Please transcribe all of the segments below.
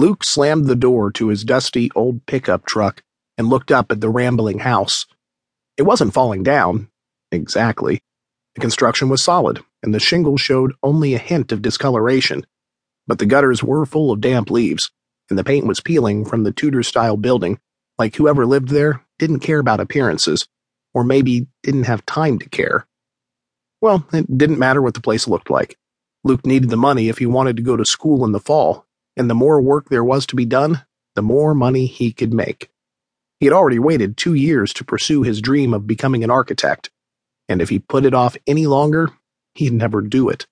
Luke slammed the door to his dusty old pickup truck and looked up at the rambling house. It wasn't falling down. Exactly. The construction was solid, and the shingles showed only a hint of discoloration. But the gutters were full of damp leaves, and the paint was peeling from the Tudor style building, like whoever lived there didn't care about appearances, or maybe didn't have time to care. Well, it didn't matter what the place looked like. Luke needed the money if he wanted to go to school in the fall, and the more work there was to be done, the more money he could make. He had already waited two years to pursue his dream of becoming an architect, and if he put it off any longer, he'd never do it.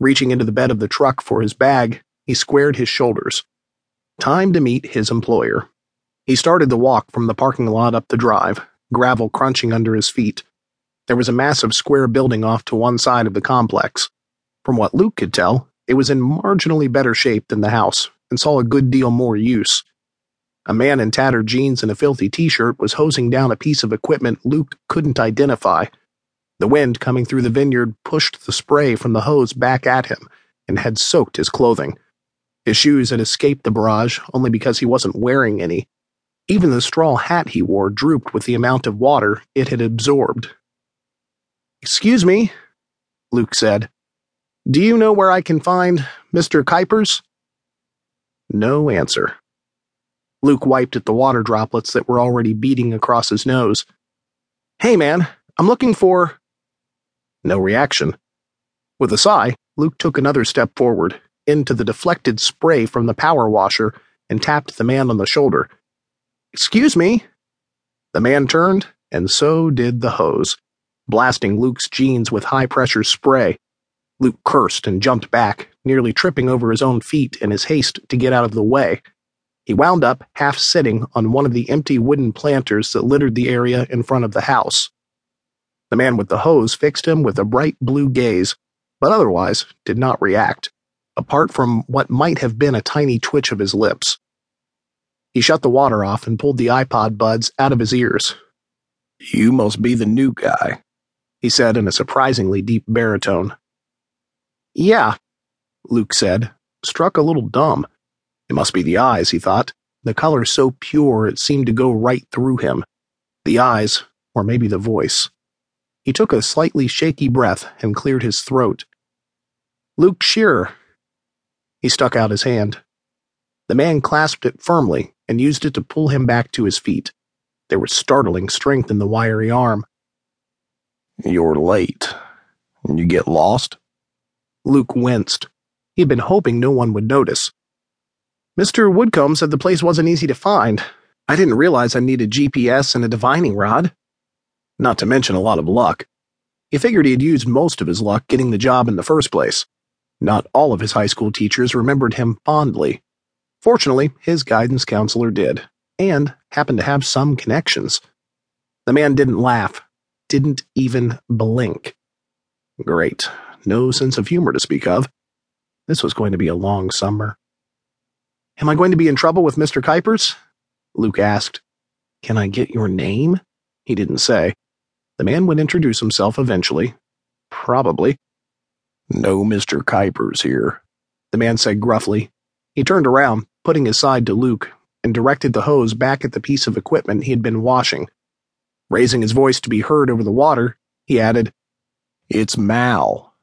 Reaching into the bed of the truck for his bag, he squared his shoulders. Time to meet his employer. He started the walk from the parking lot up the drive, gravel crunching under his feet. There was a massive square building off to one side of the complex. From what Luke could tell, it was in marginally better shape than the house and saw a good deal more use. A man in tattered jeans and a filthy t shirt was hosing down a piece of equipment Luke couldn't identify. The wind coming through the vineyard pushed the spray from the hose back at him and had soaked his clothing. His shoes had escaped the barrage only because he wasn't wearing any. Even the straw hat he wore drooped with the amount of water it had absorbed. Excuse me, Luke said. Do you know where I can find Mr. Kuijpers? No answer. Luke wiped at the water droplets that were already beating across his nose. Hey, man, I'm looking for. No reaction. With a sigh, Luke took another step forward, into the deflected spray from the power washer, and tapped the man on the shoulder. Excuse me. The man turned, and so did the hose, blasting Luke's jeans with high pressure spray. Luke cursed and jumped back, nearly tripping over his own feet in his haste to get out of the way. He wound up half sitting on one of the empty wooden planters that littered the area in front of the house. The man with the hose fixed him with a bright blue gaze, but otherwise did not react, apart from what might have been a tiny twitch of his lips. He shut the water off and pulled the iPod buds out of his ears. You must be the new guy, he said in a surprisingly deep baritone. Yeah, Luke said, struck a little dumb. It must be the eyes, he thought. The color so pure it seemed to go right through him. The eyes, or maybe the voice. He took a slightly shaky breath and cleared his throat. Luke Scherer. He stuck out his hand. The man clasped it firmly and used it to pull him back to his feet. There was startling strength in the wiry arm. You're late. You get lost? Luke winced. He had been hoping no one would notice. Mr. Woodcomb said the place wasn't easy to find. I didn't realize I needed GPS and a divining rod. Not to mention a lot of luck. He figured he had used most of his luck getting the job in the first place. Not all of his high school teachers remembered him fondly. Fortunately, his guidance counselor did, and happened to have some connections. The man didn't laugh, didn't even blink. Great no sense of humor to speak of. This was going to be a long summer. Am I going to be in trouble with Mr. Kuijpers? Luke asked. Can I get your name? He didn't say. The man would introduce himself eventually. Probably. No Mr. Kuijpers here, the man said gruffly. He turned around, putting his side to Luke, and directed the hose back at the piece of equipment he had been washing. Raising his voice to be heard over the water, he added, It's Mal.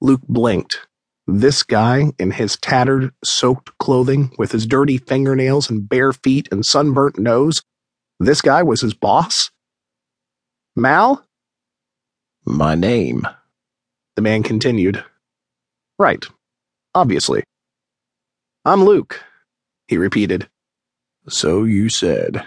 Luke blinked. This guy, in his tattered, soaked clothing, with his dirty fingernails and bare feet and sunburnt nose, this guy was his boss? Mal? My name, the man continued. Right. Obviously. I'm Luke, he repeated. So you said.